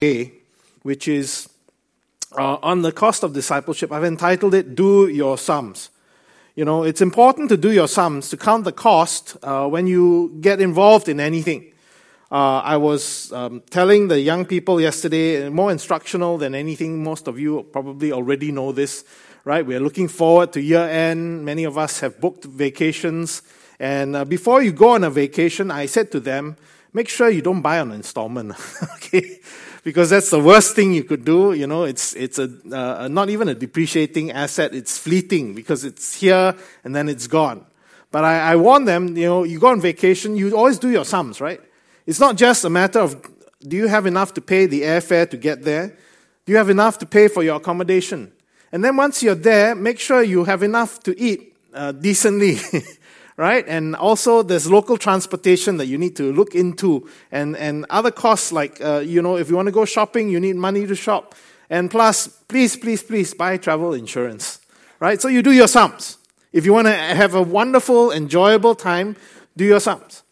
Which is uh, on the cost of discipleship. I've entitled it Do Your Sums. You know, it's important to do your sums, to count the cost uh, when you get involved in anything. Uh, I was um, telling the young people yesterday, more instructional than anything. Most of you probably already know this, right? We're looking forward to year end. Many of us have booked vacations. And uh, before you go on a vacation, I said to them, make sure you don't buy on installment, okay? Because that's the worst thing you could do. You know, it's, it's a, uh, not even a depreciating asset. It's fleeting because it's here and then it's gone. But I, I warn them, you know, you go on vacation, you always do your sums, right? It's not just a matter of do you have enough to pay the airfare to get there? Do you have enough to pay for your accommodation? And then once you're there, make sure you have enough to eat uh, decently. right? And also there's local transportation that you need to look into and, and other costs like, uh, you know, if you want to go shopping, you need money to shop. And plus, please, please, please buy travel insurance, right? So you do your sums. If you want to have a wonderful, enjoyable time, do your sums.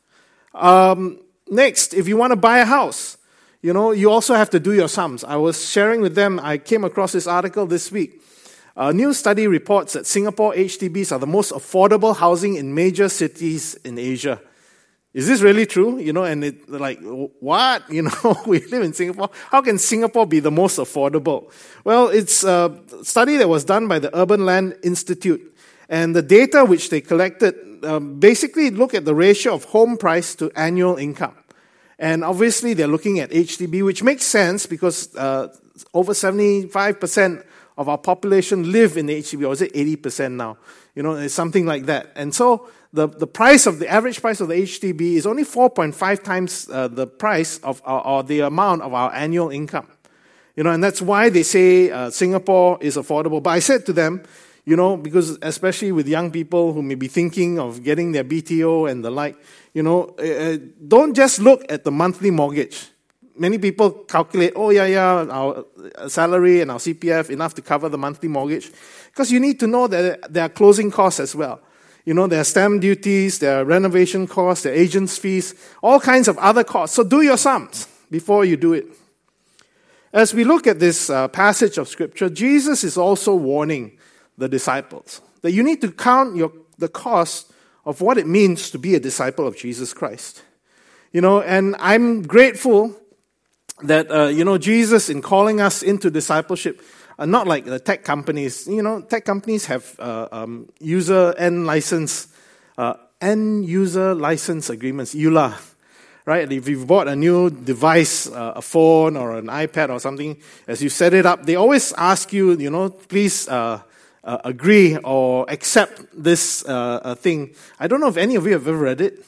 Um, next, if you want to buy a house, you know, you also have to do your sums. I was sharing with them, I came across this article this week a new study reports that Singapore HDBs are the most affordable housing in major cities in Asia. Is this really true? You know, and it like what? You know, we live in Singapore. How can Singapore be the most affordable? Well, it's a study that was done by the Urban Land Institute, and the data which they collected um, basically look at the ratio of home price to annual income. And obviously, they're looking at HDB, which makes sense because uh, over 75% of our population live in the HDB, or is it 80% now? You know, it's something like that. And so the, the price of the average price of the HDB is only 4.5 times uh, the price of our, or the amount of our annual income. You know, and that's why they say uh, Singapore is affordable. But I said to them, you know, because especially with young people who may be thinking of getting their BTO and the like, you know, uh, uh, don't just look at the monthly mortgage many people calculate, oh, yeah, yeah, our salary and our CPF enough to cover the monthly mortgage. Because you need to know that there are closing costs as well. You know, there are stamp duties, there are renovation costs, there are agents' fees, all kinds of other costs. So do your sums before you do it. As we look at this uh, passage of Scripture, Jesus is also warning the disciples that you need to count your, the cost of what it means to be a disciple of Jesus Christ. You know, and I'm grateful that, uh, you know, Jesus, in calling us into discipleship, are not like the tech companies. You know, tech companies have uh, um, user end license, uh, end user license agreements, EULA, right? If you've bought a new device, uh, a phone or an iPad or something, as you set it up, they always ask you, you know, please uh, uh, agree or accept this uh, thing. I don't know if any of you have ever read it,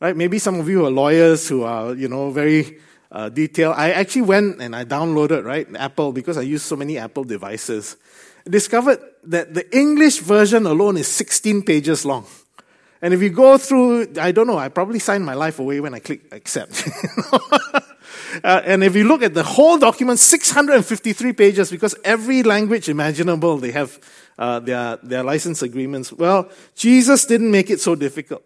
right? Maybe some of you are lawyers who are, you know, very uh, detail. I actually went and I downloaded, right, Apple, because I use so many Apple devices. I discovered that the English version alone is 16 pages long. And if you go through, I don't know, I probably signed my life away when I click accept. uh, and if you look at the whole document, 653 pages, because every language imaginable, they have uh, their, their license agreements. Well, Jesus didn't make it so difficult.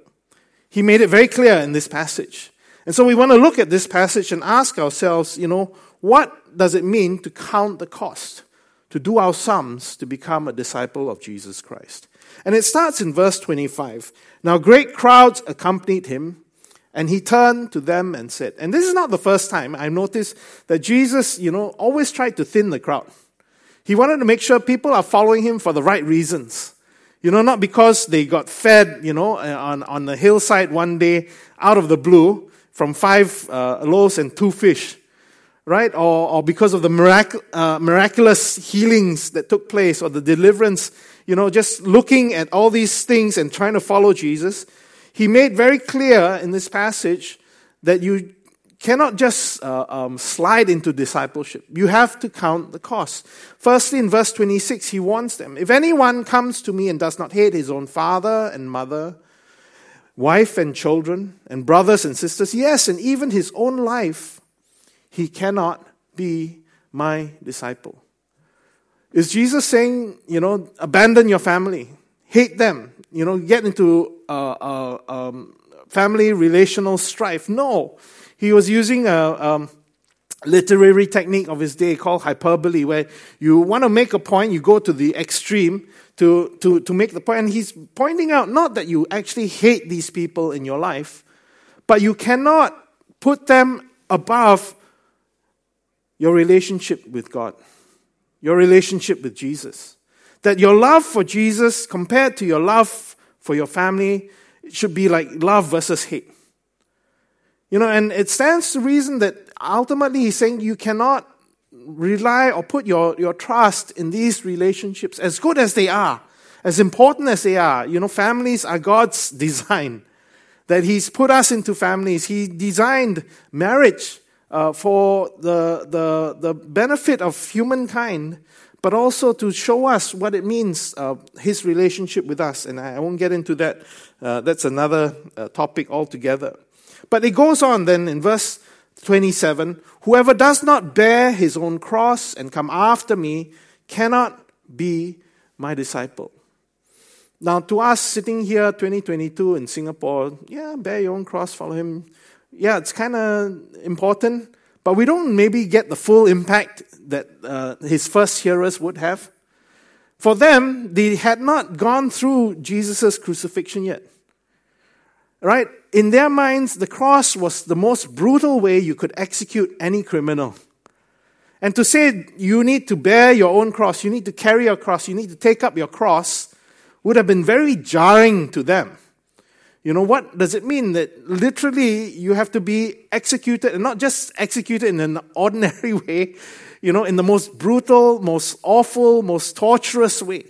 He made it very clear in this passage. And so we want to look at this passage and ask ourselves, you know, what does it mean to count the cost, to do our sums to become a disciple of Jesus Christ? And it starts in verse 25. Now great crowds accompanied him, and he turned to them and said, and this is not the first time I've noticed that Jesus, you know, always tried to thin the crowd. He wanted to make sure people are following him for the right reasons. You know, not because they got fed, you know, uh, on, on the hillside one day out of the blue, from five uh, loaves and two fish, right? Or, or because of the mirac- uh, miraculous healings that took place or the deliverance, you know, just looking at all these things and trying to follow Jesus, he made very clear in this passage that you cannot just uh, um, slide into discipleship. You have to count the cost. Firstly, in verse 26, he warns them If anyone comes to me and does not hate his own father and mother, wife and children, and brothers and sisters, yes, and even his own life, he cannot be my disciple. Is Jesus saying, you know, abandon your family, hate them, you know, get into family relational strife? No. He was using a, literary technique of his day called hyperbole, where you want to make a point, you go to the extreme to, to, to make the point. And he's pointing out not that you actually hate these people in your life, but you cannot put them above your relationship with God, your relationship with Jesus. That your love for Jesus compared to your love for your family should be like love versus hate. You know, and it stands to reason that ultimately he's saying you cannot rely or put your, your trust in these relationships, as good as they are, as important as they are. You know, families are God's design. That He's put us into families. He designed marriage uh, for the, the, the benefit of humankind, but also to show us what it means, uh, His relationship with us. And I won't get into that. Uh, that's another uh, topic altogether. But it goes on then in verse 27 Whoever does not bear his own cross and come after me cannot be my disciple. Now, to us sitting here 2022 in Singapore, yeah, bear your own cross, follow him. Yeah, it's kind of important, but we don't maybe get the full impact that uh, his first hearers would have. For them, they had not gone through Jesus' crucifixion yet. Right? In their minds, the cross was the most brutal way you could execute any criminal. And to say you need to bear your own cross, you need to carry your cross, you need to take up your cross, would have been very jarring to them. You know, what does it mean that literally you have to be executed, and not just executed in an ordinary way, you know, in the most brutal, most awful, most torturous way?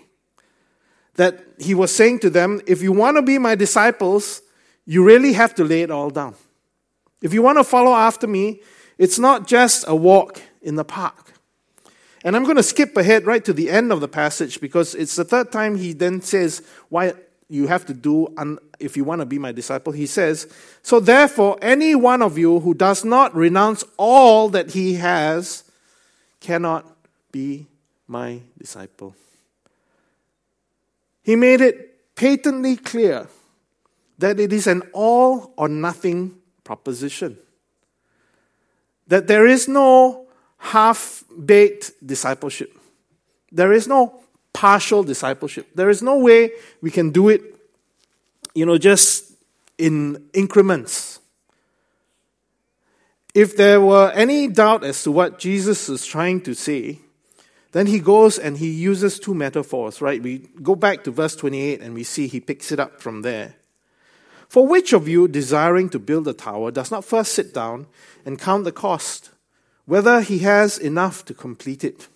That he was saying to them, if you want to be my disciples, you really have to lay it all down. If you want to follow after me, it's not just a walk in the park. And I'm going to skip ahead right to the end of the passage because it's the third time he then says why you have to do and if you want to be my disciple. He says, So therefore, any one of you who does not renounce all that he has cannot be my disciple. He made it patently clear that it is an all or nothing proposition. That there is no half baked discipleship. There is no partial discipleship. There is no way we can do it, you know, just in increments. If there were any doubt as to what Jesus is trying to say, then he goes and he uses two metaphors, right? We go back to verse 28 and we see he picks it up from there. For which of you, desiring to build a tower, does not first sit down and count the cost, whether he has enough to complete it?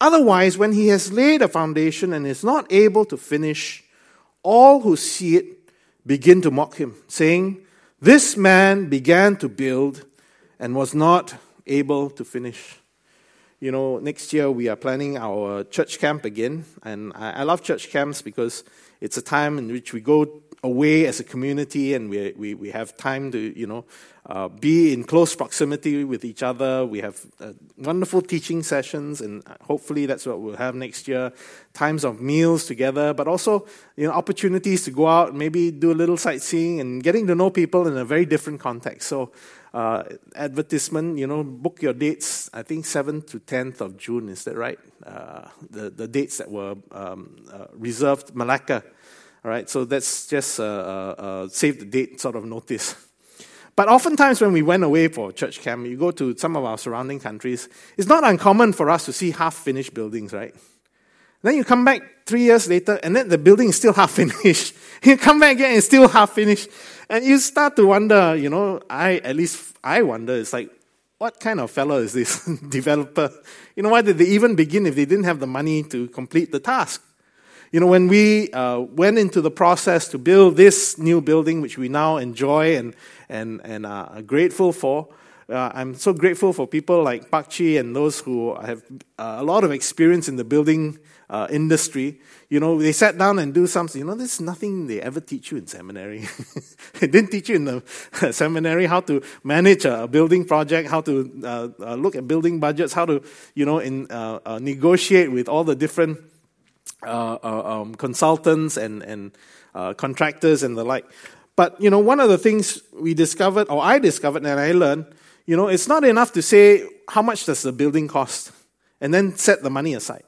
Otherwise, when he has laid a foundation and is not able to finish, all who see it begin to mock him, saying, This man began to build and was not able to finish. You know, next year we are planning our church camp again, and I, love church camps because it's a time in which we go away as a community and we, we, we have time to, you know, uh, be in close proximity with each other. We have uh, wonderful teaching sessions, and hopefully that's what we'll have next year. Times of meals together, but also you know opportunities to go out, maybe do a little sightseeing, and getting to know people in a very different context. So, uh, advertisement, you know, book your dates. I think seventh to tenth of June is that right? Uh, the the dates that were um, uh, reserved Malacca all right, so that's just a, a, a save the date sort of notice. But oftentimes, when we went away for church camp, you go to some of our surrounding countries, it's not uncommon for us to see half finished buildings, right? Then you come back three years later, and then the building is still half finished. you come back again, and still half finished. And you start to wonder, you know, I, at least I wonder, it's like, what kind of fellow is this developer? You know, why did they even begin if they didn't have the money to complete the task? You know, when we uh, went into the process to build this new building, which we now enjoy and, and, and are grateful for, uh, I'm so grateful for people like Pak Chi and those who have uh, a lot of experience in the building uh, industry. You know, they sat down and do something. You know, there's nothing they ever teach you in seminary. they didn't teach you in the seminary how to manage a building project, how to uh, look at building budgets, how to, you know, in, negotiate with all the different uh, uh, um, consultants and, and uh, contractors and the like. But, you know, one of the things we discovered, or I discovered and I learned, you know, it's not enough to say, how much does the building cost? And then set the money aside.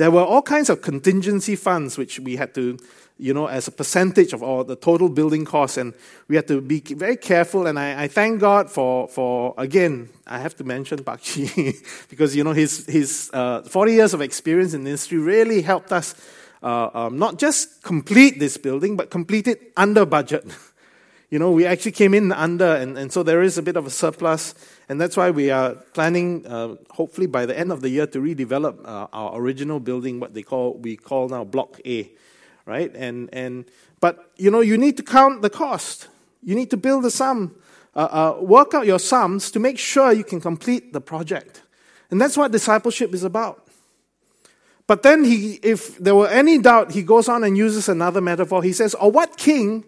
There were all kinds of contingency funds which we had to, you know, as a percentage of all the total building costs, and we had to be very careful. And I, I thank God for, for again, I have to mention Pak because you know his his uh, 40 years of experience in the industry really helped us uh, um, not just complete this building, but complete it under budget. you know, we actually came in under, and, and so there is a bit of a surplus, and that's why we are planning, uh, hopefully by the end of the year, to redevelop uh, our original building, what they call we call now Block A, right? And and but you know, you need to count the cost. You need to build the sum, uh, uh, work out your sums to make sure you can complete the project, and that's what discipleship is about. But then he, if there were any doubt, he goes on and uses another metaphor. He says, "Or what king?"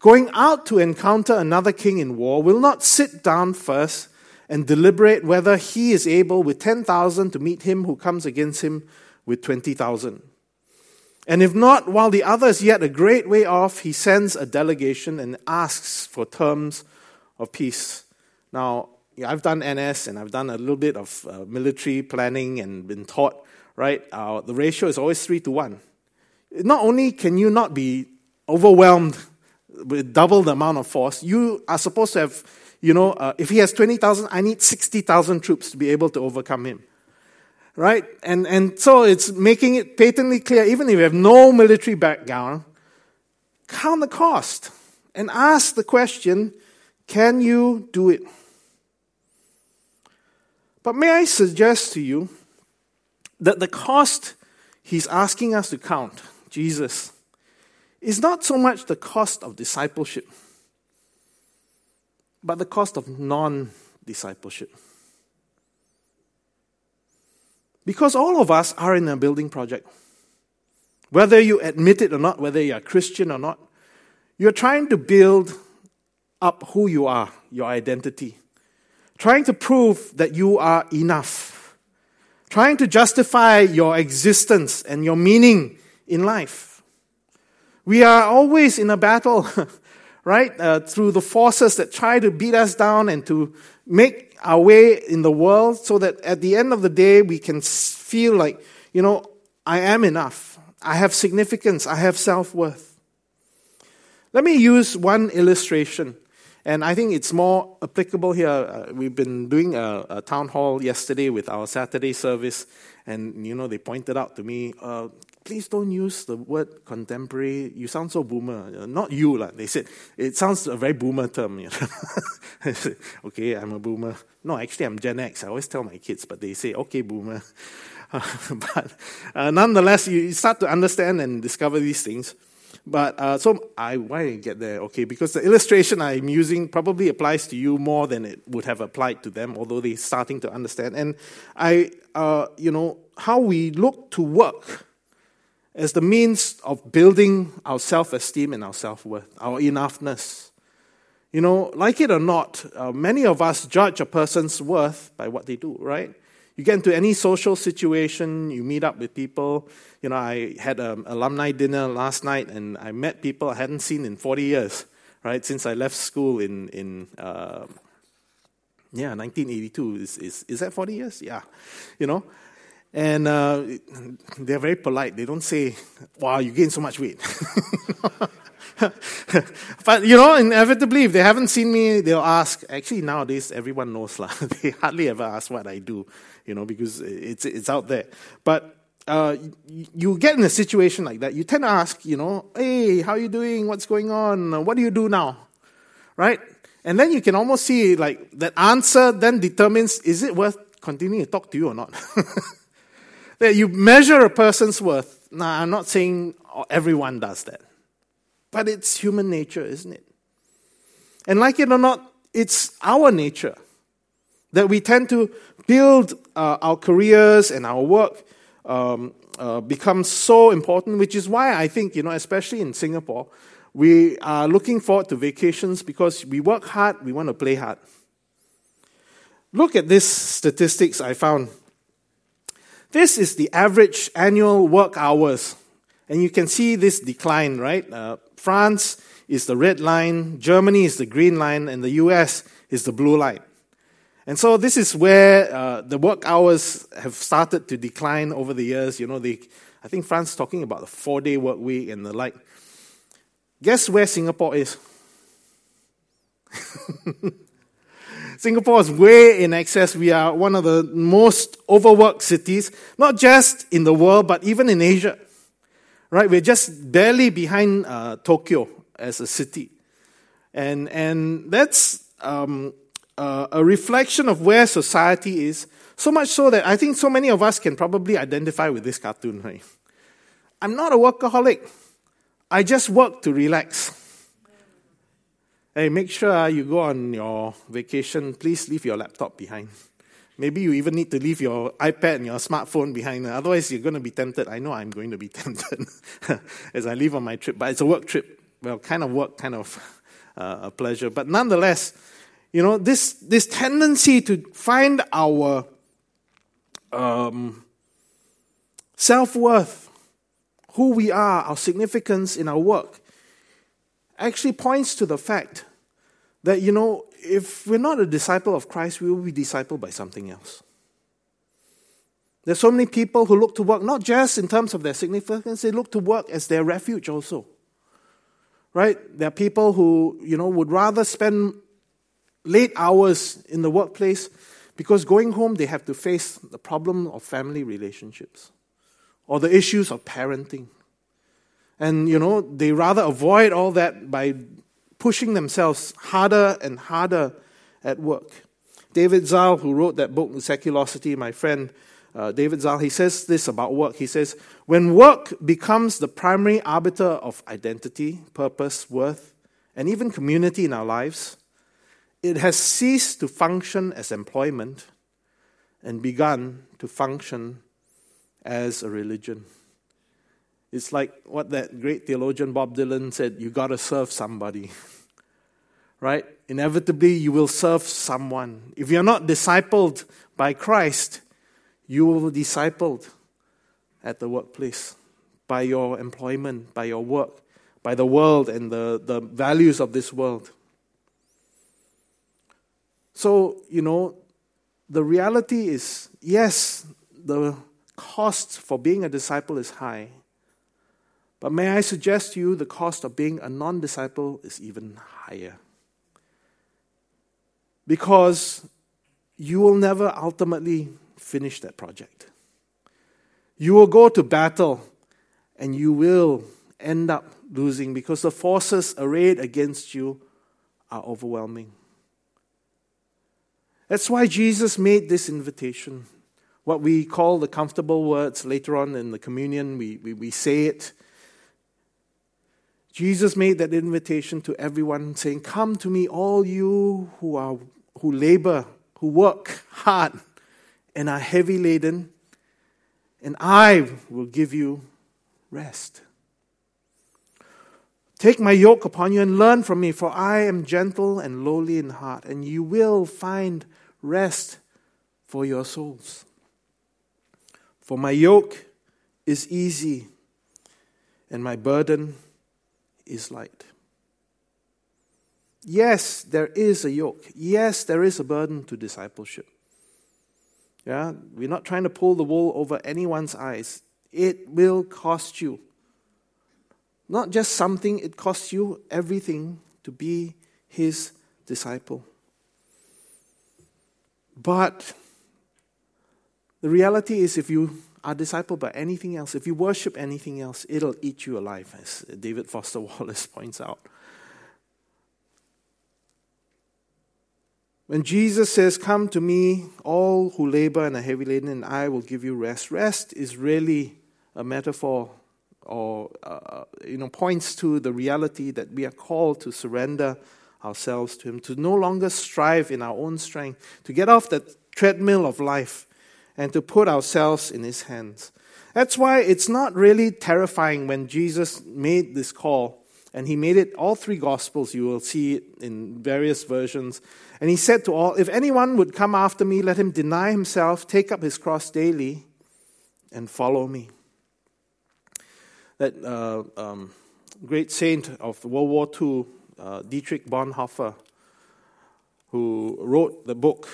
going out to encounter another king in war will not sit down first and deliberate whether he is able with 10,000 to meet him who comes against him with 20,000. And if not, while the other is yet a great way off, he sends a delegation and asks for terms of peace. Now, I've done NS and I've done a little bit of uh, military planning and been taught, right? Uh, the ratio is always three to one. Not only can you not be overwhelmed with double the amount of force, you are supposed to have, you know, uh, if he has 20,000, I need 60,000 troops to be able to overcome him. Right? And, and so it's making it patently clear, even if you have no military background, count the cost and ask the question can you do it? But may I suggest to you that the cost he's asking us to count, Jesus, is not so much the cost of discipleship, but the cost of non discipleship. Because all of us are in a building project. Whether you admit it or not, whether you're Christian or not, you're trying to build up who you are, your identity. Trying to prove that you are enough. Trying to justify your existence and your meaning in life. We are always in a battle, right? Uh, through the forces that try to beat us down and to make our way in the world so that at the end of the day we can feel like, you know, I am enough. I have significance. I have self worth. Let me use one illustration. And I think it's more applicable here. Uh, we've been doing a, a, town hall yesterday with our Saturday service, and you know they pointed out to me, uh, please don't use the word contemporary. You sound so boomer. Not you, like they said. It sounds a very boomer term. You know? said, okay, I'm a boomer. No, actually, I'm Gen X. I always tell my kids, but they say, okay, boomer. but uh, nonetheless, you start to understand and discover these things. But uh, so I why did I get there? Okay, because the illustration I'm using probably applies to you more than it would have applied to them, although they're starting to understand. And I, uh, you know, how we look to work as the means of building our self esteem and our self worth, our enoughness. You know, like it or not, uh, many of us judge a person's worth by what they do, right? You get into any social situation, you meet up with people. You know, I had an alumni dinner last night and I met people I hadn't seen in 40 years, right? Since I left school in, in uh, yeah, 1982. Is, is, is that 40 years? Yeah. You know, and uh, they're very polite. They don't say, wow, you gained so much weight. but, you know, inevitably, if they haven't seen me, they'll ask. Actually, nowadays, everyone knows. lah. they hardly ever ask what I do, you know, because it's, it's out there. But uh, you get in a situation like that, you tend to ask, you know, hey, how are you doing? What's going on? What do you do now? Right? And then you can almost see, like, that answer then determines is it worth continuing to talk to you or not? that you measure a person's worth. Now, I'm not saying everyone does that, but it's human nature, isn't it? And like it or not, it's our nature that we tend to build uh, our careers and our work um, uh, become so important, which is why I think, you know, especially in Singapore, we are looking forward to vacations because we work hard, we want to play hard. Look at these statistics I found this is the average annual work hours. And you can see this decline, right? Uh, France is the red line, Germany is the green line, and the US is the blue line. And so this is where uh, the work hours have started to decline over the years. You know, they, I think France talking about the four day work week and the like. Guess where Singapore is? Singapore is way in excess. We are one of the most overworked cities, not just in the world, but even in Asia. Right? We're just barely behind uh, Tokyo as a city. And, and that's um, uh, a reflection of where society is. So much so that I think so many of us can probably identify with this cartoon. Right? I'm not a workaholic. I just work to relax. Hey, make sure you go on your vacation, please leave your laptop behind. Maybe you even need to leave your iPad and your smartphone behind. Otherwise, you're going to be tempted. I know I'm going to be tempted as I leave on my trip, but it's a work trip. Well, kind of work, kind of uh, a pleasure. But nonetheless, you know, this, this tendency to find our um, self worth, who we are, our significance in our work, actually points to the fact that, you know, if we're not a disciple of Christ, we will be discipled by something else. There's so many people who look to work not just in terms of their significance, they look to work as their refuge also. Right? There are people who, you know, would rather spend late hours in the workplace because going home they have to face the problem of family relationships or the issues of parenting. And, you know, they rather avoid all that by pushing themselves harder and harder at work. David Zahl, who wrote that book, Seculosity, my friend uh, David Zahl, he says this about work. He says, When work becomes the primary arbiter of identity, purpose, worth, and even community in our lives, it has ceased to function as employment and begun to function as a religion. It's like what that great theologian Bob Dylan said you got to serve somebody. right? Inevitably, you will serve someone. If you're not discipled by Christ, you will be discipled at the workplace, by your employment, by your work, by the world and the, the values of this world. So, you know, the reality is yes, the cost for being a disciple is high. But may I suggest to you the cost of being a non disciple is even higher. Because you will never ultimately finish that project. You will go to battle and you will end up losing because the forces arrayed against you are overwhelming. That's why Jesus made this invitation. What we call the comfortable words later on in the communion, we, we, we say it. Jesus made that invitation to everyone, saying, Come to me, all you who, are, who labor, who work hard, and are heavy laden, and I will give you rest. Take my yoke upon you and learn from me, for I am gentle and lowly in heart, and you will find rest for your souls. For my yoke is easy and my burden is light. Yes, there is a yoke. Yes, there is a burden to discipleship. Yeah, we're not trying to pull the wool over anyone's eyes. It will cost you. Not just something, it costs you everything to be his disciple. But the reality is, if you are discipled by anything else, if you worship anything else, it'll eat you alive, as David Foster Wallace points out. When Jesus says, Come to me, all who labor and are heavy laden, and I will give you rest, rest is really a metaphor or uh, you know points to the reality that we are called to surrender ourselves to Him, to no longer strive in our own strength, to get off that treadmill of life and to put ourselves in His hands. That's why it's not really terrifying when Jesus made this call, and He made it all three Gospels. You will see it in various versions. And He said to all, If anyone would come after me, let him deny himself, take up his cross daily, and follow me. That uh, um, great saint of World War II, uh, Dietrich Bonhoeffer, who wrote the book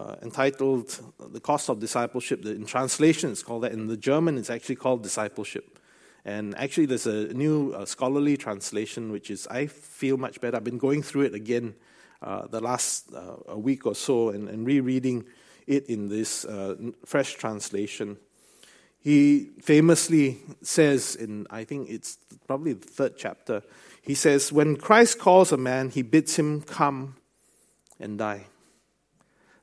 uh, entitled The Cost of Discipleship. In translation, it's called that. In the German, it's actually called Discipleship. And actually, there's a new uh, scholarly translation, which is, I feel much better. I've been going through it again uh, the last uh, a week or so and, and rereading it in this uh, fresh translation. He famously says, in I think it's probably the third chapter, he says, When Christ calls a man, he bids him come and die.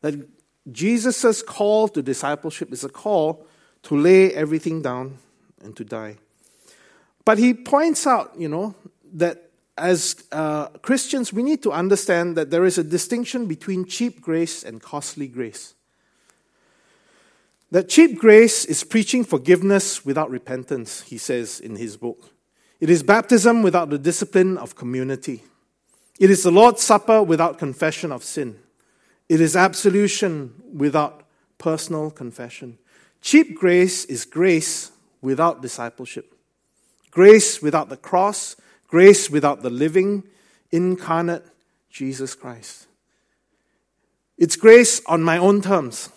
That Jesus' call to discipleship is a call to lay everything down and to die. But he points out, you know, that as uh, Christians, we need to understand that there is a distinction between cheap grace and costly grace. That cheap grace is preaching forgiveness without repentance, he says in his book. It is baptism without the discipline of community. It is the Lord's Supper without confession of sin. It is absolution without personal confession. Cheap grace is grace without discipleship. Grace without the cross, grace without the living, incarnate Jesus Christ. It's grace on my own terms,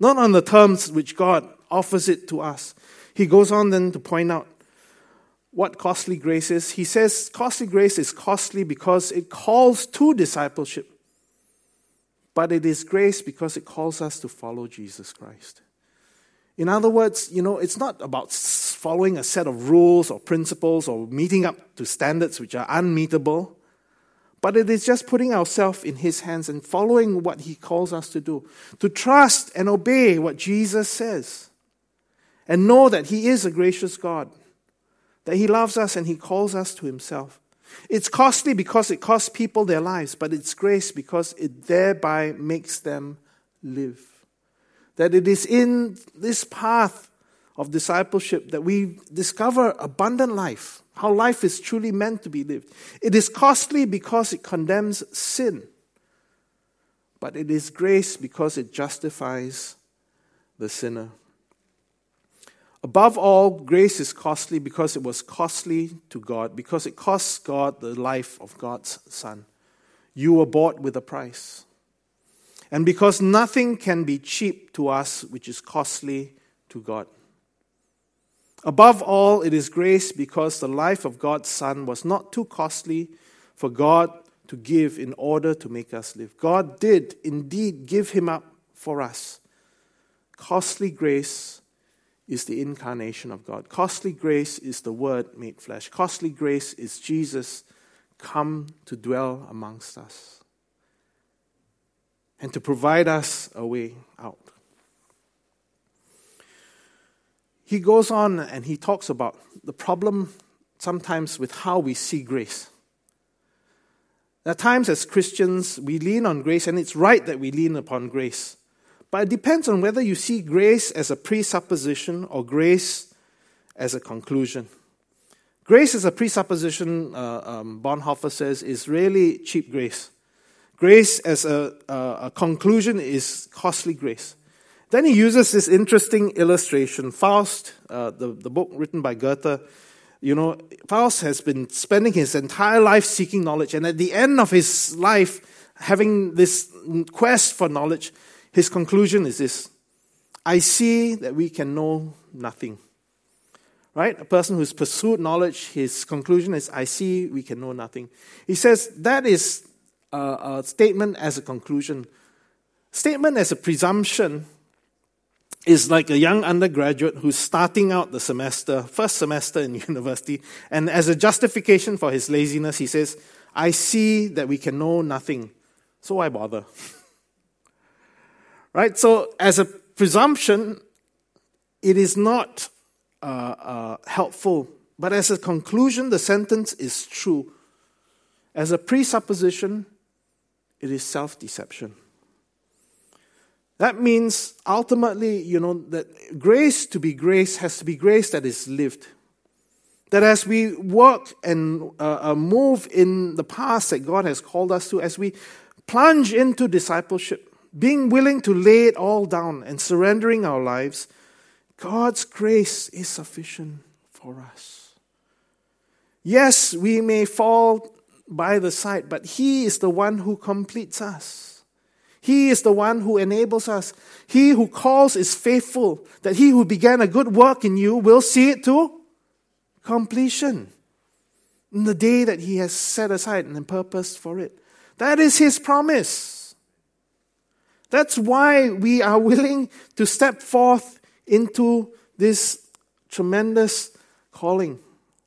not on the terms which God offers it to us. He goes on then to point out what costly grace is. He says costly grace is costly because it calls to discipleship, but it is grace because it calls us to follow Jesus Christ. In other words, you know, it's not about following a set of rules or principles or meeting up to standards which are unmeetable, but it is just putting ourselves in His hands and following what He calls us to do. To trust and obey what Jesus says, and know that He is a gracious God, that He loves us and He calls us to Himself. It's costly because it costs people their lives, but it's grace because it thereby makes them live. That it is in this path of discipleship that we discover abundant life, how life is truly meant to be lived. It is costly because it condemns sin, but it is grace because it justifies the sinner. Above all, grace is costly because it was costly to God, because it costs God the life of God's Son. You were bought with a price. And because nothing can be cheap to us which is costly to God. Above all, it is grace because the life of God's Son was not too costly for God to give in order to make us live. God did indeed give him up for us. Costly grace is the incarnation of God. Costly grace is the Word made flesh. Costly grace is Jesus come to dwell amongst us and to provide us a way out. He goes on and he talks about the problem sometimes with how we see grace. At times, as Christians, we lean on grace, and it's right that we lean upon grace. But it depends on whether you see grace as a presupposition or grace as a conclusion. Grace as a presupposition, uh, um, Bonhoeffer says, is really cheap grace. Grace as a, a conclusion is costly grace. Then he uses this interesting illustration. Faust, uh, the, the book written by Goethe, you know, Faust has been spending his entire life seeking knowledge, and at the end of his life, having this quest for knowledge, his conclusion is this I see that we can know nothing. Right? A person who's pursued knowledge, his conclusion is I see we can know nothing. He says that is a, a statement as a conclusion. Statement as a presumption is like a young undergraduate who's starting out the semester, first semester in university, and as a justification for his laziness, he says, I see that we can know nothing, so why bother? right? So, as a presumption, it is not uh, uh, helpful, but as a conclusion, the sentence is true. As a presupposition, it is self deception. That means ultimately, you know, that grace to be grace has to be grace that is lived. That as we work and uh, uh, move in the path that God has called us to, as we plunge into discipleship, being willing to lay it all down and surrendering our lives, God's grace is sufficient for us. Yes, we may fall by the side, but He is the one who completes us. He is the one who enables us. He who calls is faithful, that he who began a good work in you will see it to completion in the day that he has set aside and purposed for it. That is his promise. That's why we are willing to step forth into this tremendous calling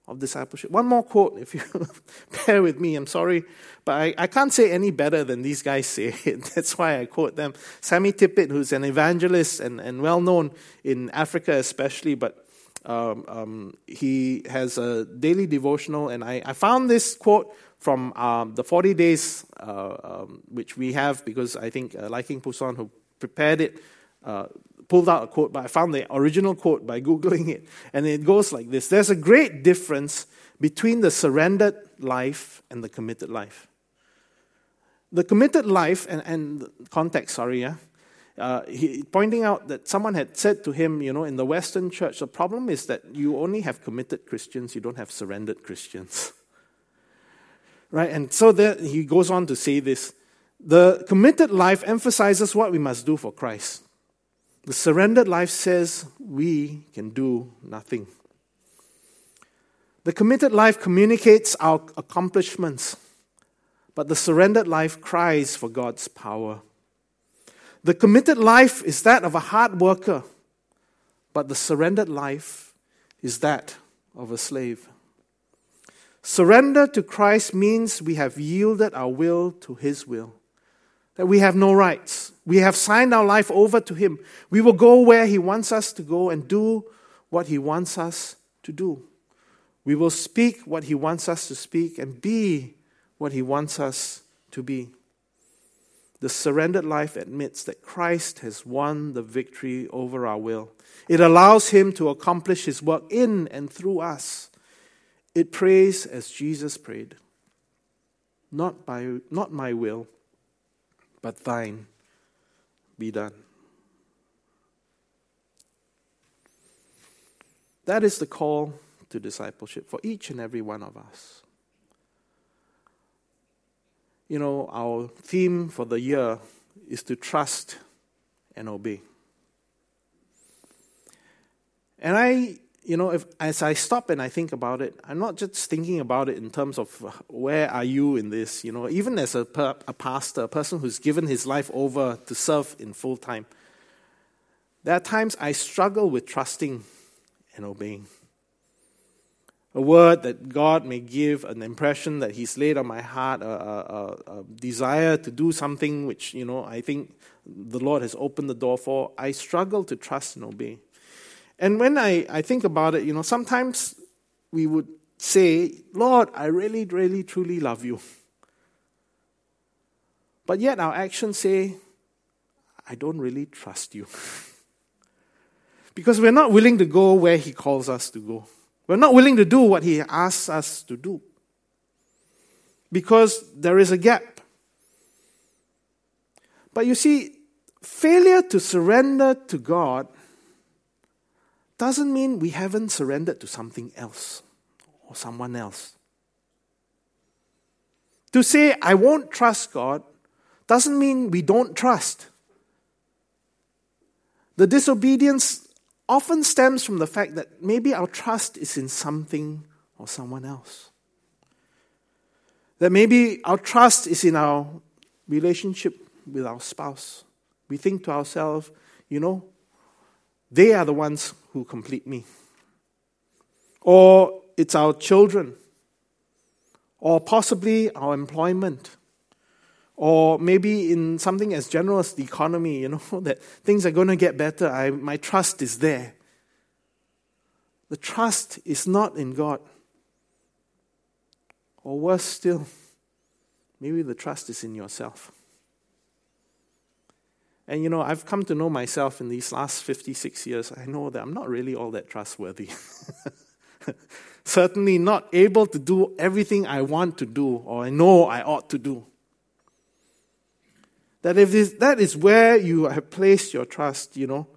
of discipleship. One more quote, if you bear with me. I'm sorry, but I, I can't say any better than these guys say it. That's why I quote them. Sammy Tippit, who's an evangelist and, and well known in Africa especially, but um, um, he has a daily devotional, and I, I found this quote from um, the 40 days, uh, um, which we have because I think uh, Liking Pusan, who prepared it, uh, pulled out a quote, but I found the original quote by Googling it. And it goes like this There's a great difference between the surrendered life and the committed life. The committed life, and, and context, sorry, yeah. Uh, he, pointing out that someone had said to him, you know, in the Western church, the problem is that you only have committed Christians, you don't have surrendered Christians. right? And so there, he goes on to say this the committed life emphasizes what we must do for Christ. The surrendered life says we can do nothing. The committed life communicates our accomplishments, but the surrendered life cries for God's power. The committed life is that of a hard worker, but the surrendered life is that of a slave. Surrender to Christ means we have yielded our will to His will that we have no rights. We have signed our life over to Him. We will go where He wants us to go and do what He wants us to do. We will speak what He wants us to speak and be what He wants us to be. The surrendered life admits that Christ has won the victory over our will. It allows Him to accomplish His work in and through us. It prays as Jesus prayed Not, by, not my will but thine be done. That is the call to discipleship for each and every one of us. You know, our theme for the year is to trust and obey. And I you know, if as I stop and I think about it, I'm not just thinking about it in terms of uh, where are you in this. You know, even as a, a pastor, a person who's given his life over to serve in full time, there are times I struggle with trusting and obeying. A word that God may give, an impression that He's laid on my heart, a, a, a desire to do something which, you know, I think the Lord has opened the door for, I struggle to trust and obey. And when I, I think about it, you know, sometimes we would say, Lord, I really, really, truly love you. But yet our actions say, I don't really trust you. because we're not willing to go where He calls us to go. We're not willing to do what He asks us to do. Because there is a gap. But you see, failure to surrender to God doesn't mean we haven't surrendered to something else or someone else. To say, I won't trust God, doesn't mean we don't trust. The disobedience often stems from the fact that maybe our trust is in something or someone else. That maybe our trust is in our relationship with our spouse. We think to ourselves, you know, they are the ones who complete me. Or it's our children. Or possibly our employment. Or maybe in something as general as the economy, you know, that things are going to get better. I, my trust is there. The trust is not in God. Or worse still, maybe the trust is in yourself. And you know, I've come to know myself in these last 56 years. I know that I'm not really all that trustworthy. Certainly not able to do everything I want to do or I know I ought to do. That if this, that is where you have placed your trust, you know,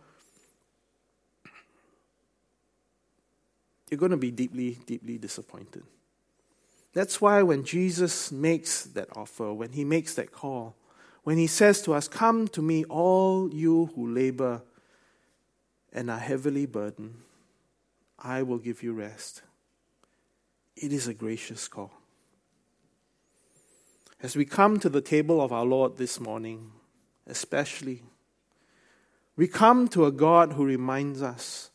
you're going to be deeply, deeply disappointed. That's why when Jesus makes that offer, when he makes that call, when he says to us, Come to me, all you who labor and are heavily burdened, I will give you rest. It is a gracious call. As we come to the table of our Lord this morning, especially, we come to a God who reminds us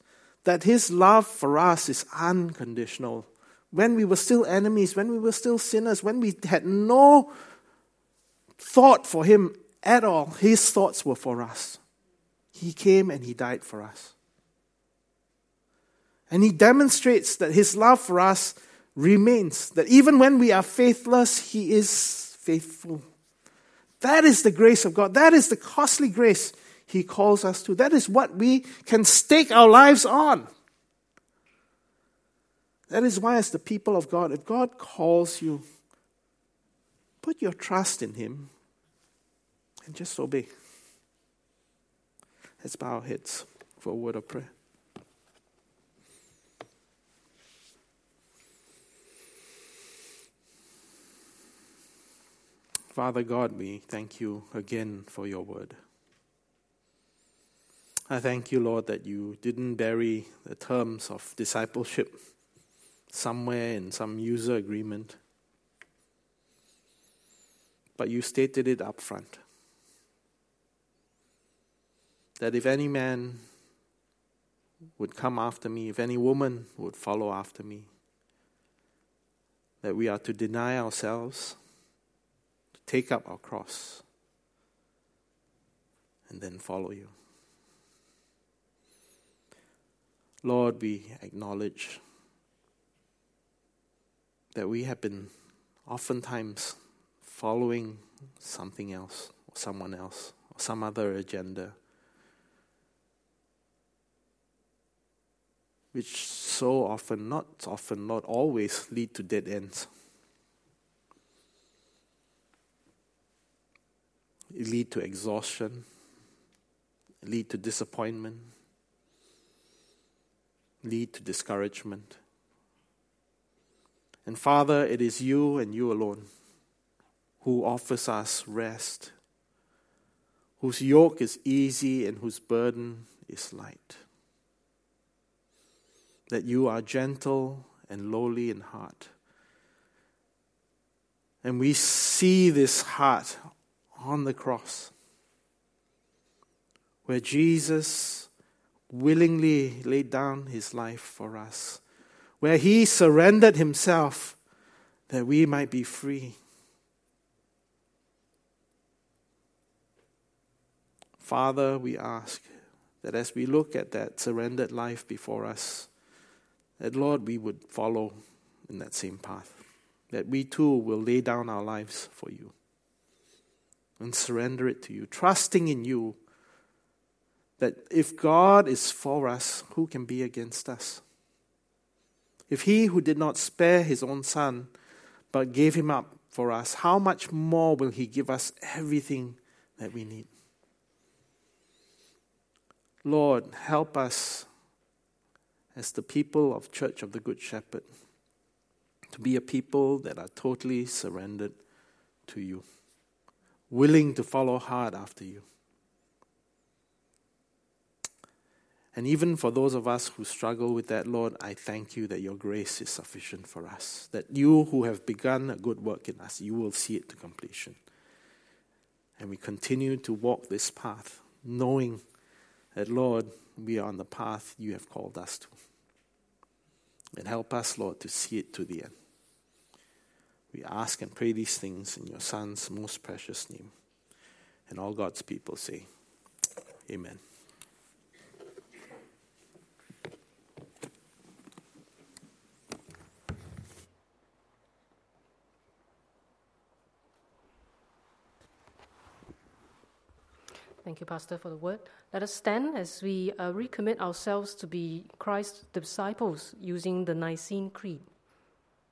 that His love for us is unconditional. When we were still enemies, when we were still sinners, when we had no thought for Him at all, His thoughts were for us. He came and He died for us. And He demonstrates that His love for us remains, that even when we are faithless, He is faithful. That is the grace of God. That is the costly grace He calls us to. That is what we can stake our lives on. That is why, as the people of God, if God calls you, put your trust in Him and just obey. Let's bow our heads for a word of prayer. Father God, we thank you again for your word. I thank you, Lord, that you didn't bury the terms of discipleship somewhere in some user agreement, but you stated it up front. That if any man would come after me, if any woman would follow after me, that we are to deny ourselves to take up our cross, and then follow you. Lord, we acknowledge that we have been oftentimes following something else, or someone else, or some other agenda, which so often, not often, not always, lead to dead ends. It lead to exhaustion, lead to disappointment, lead to discouragement. And Father, it is you and you alone who offers us rest, whose yoke is easy and whose burden is light. That you are gentle and lowly in heart. And we see this heart on the cross, where Jesus willingly laid down his life for us, where he surrendered himself that we might be free. Father, we ask that as we look at that surrendered life before us, that Lord, we would follow in that same path, that we too will lay down our lives for you and surrender it to you, trusting in you that if God is for us, who can be against us? If he who did not spare his own son, but gave him up for us, how much more will he give us everything that we need? Lord, help us as the people of Church of the Good Shepherd to be a people that are totally surrendered to you willing to follow hard after you. And even for those of us who struggle with that, Lord, I thank you that your grace is sufficient for us. That you who have begun a good work in us, you will see it to completion. And we continue to walk this path, knowing that, Lord, we are on the path you have called us to. And help us, Lord, to see it to the end. We ask and pray these things in your Son's most precious name. And all God's people say, Amen. Thank you, Pastor, for the word. Let us stand as we uh, recommit ourselves to be Christ's disciples using the Nicene Creed.